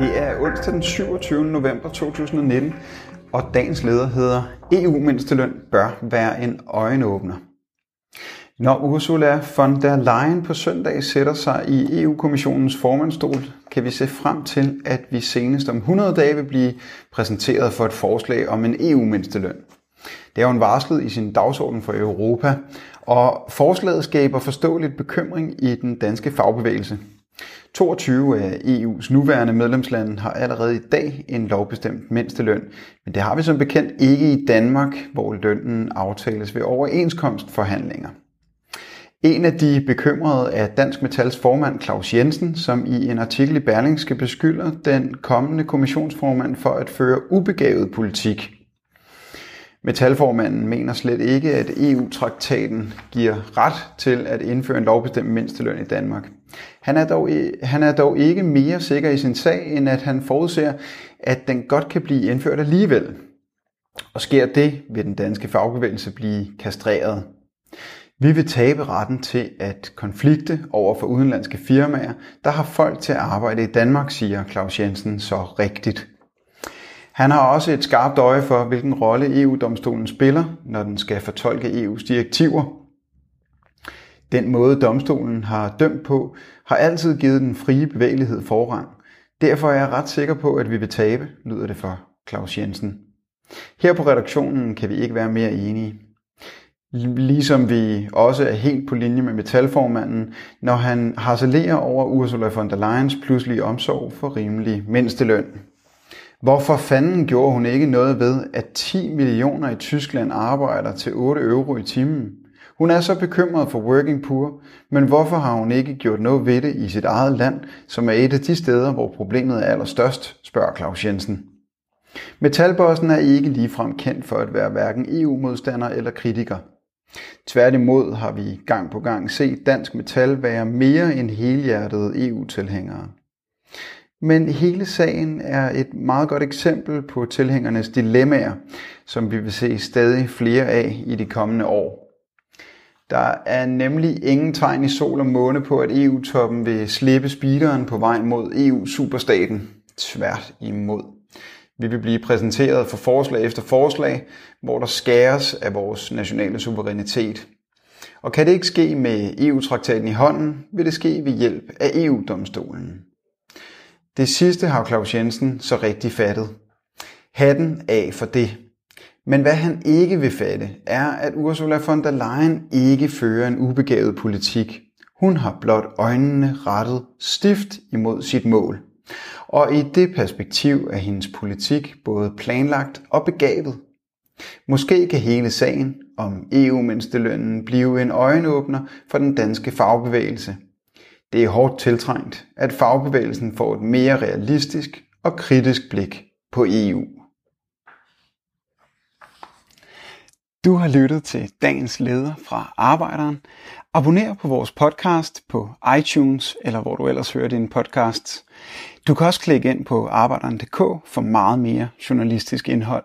Det er onsdag den 27. november 2019, og dagens leder hedder EU-mindsteløn bør være en øjenåbner. Når Ursula von der Leyen på søndag sætter sig i EU-kommissionens formandstol, kan vi se frem til, at vi senest om 100 dage vil blive præsenteret for et forslag om en EU-mindsteløn. Det er hun varslet i sin dagsorden for Europa, og forslaget skaber forståeligt bekymring i den danske fagbevægelse. 22 af EU's nuværende medlemslande har allerede i dag en lovbestemt mindsteløn, men det har vi som bekendt ikke i Danmark, hvor lønnen aftales ved overenskomstforhandlinger. En af de bekymrede er Dansk Metals formand Claus Jensen, som i en artikel i Berlingske beskylder den kommende kommissionsformand for at føre ubegavet politik. Metalformanden mener slet ikke, at EU-traktaten giver ret til at indføre en lovbestemt mindsteløn i Danmark. Han er, dog, han er dog ikke mere sikker i sin sag, end at han forudser, at den godt kan blive indført alligevel. Og sker det, vil den danske fagbevægelse blive kastreret. Vi vil tabe retten til at konflikte over for udenlandske firmaer, der har folk til at arbejde i Danmark, siger Claus Jensen så rigtigt. Han har også et skarpt øje for, hvilken rolle EU-domstolen spiller, når den skal fortolke EU's direktiver. Den måde domstolen har dømt på, har altid givet den frie bevægelighed forrang. Derfor er jeg ret sikker på, at vi vil tabe, lyder det for Claus Jensen. Her på redaktionen kan vi ikke være mere enige. Ligesom vi også er helt på linje med metalformanden, når han harcelerer over Ursula von der Leyens pludselige omsorg for rimelig mindsteløn. Hvorfor fanden gjorde hun ikke noget ved, at 10 millioner i Tyskland arbejder til 8 euro i timen? Hun er så bekymret for working poor, men hvorfor har hun ikke gjort noget ved det i sit eget land, som er et af de steder, hvor problemet er allerstørst, spørger Claus Jensen. Metalbossen er ikke ligefrem kendt for at være hverken EU-modstander eller kritiker. Tværtimod har vi gang på gang set dansk metal være mere end helhjertede EU-tilhængere. Men hele sagen er et meget godt eksempel på tilhængernes dilemmaer, som vi vil se stadig flere af i de kommende år. Der er nemlig ingen tegn i sol og måne på, at EU-toppen vil slippe speederen på vej mod EU-superstaten. Tvært imod. Vi vil blive præsenteret for forslag efter forslag, hvor der skæres af vores nationale suverænitet. Og kan det ikke ske med EU-traktaten i hånden, vil det ske ved hjælp af EU-domstolen. Det sidste har Claus Jensen så rigtig fattet. Hatten af for det. Men hvad han ikke vil fatte, er, at Ursula von der Leyen ikke fører en ubegavet politik. Hun har blot øjnene rettet stift imod sit mål. Og i det perspektiv er hendes politik både planlagt og begavet. Måske kan hele sagen om EU-mindstelønnen blive en øjenåbner for den danske fagbevægelse – det er hårdt tiltrængt, at fagbevægelsen får et mere realistisk og kritisk blik på EU. Du har lyttet til dagens leder fra Arbejderen. Abonner på vores podcast på iTunes eller hvor du ellers hører din podcast. Du kan også klikke ind på arbejderen.dk for meget mere journalistisk indhold.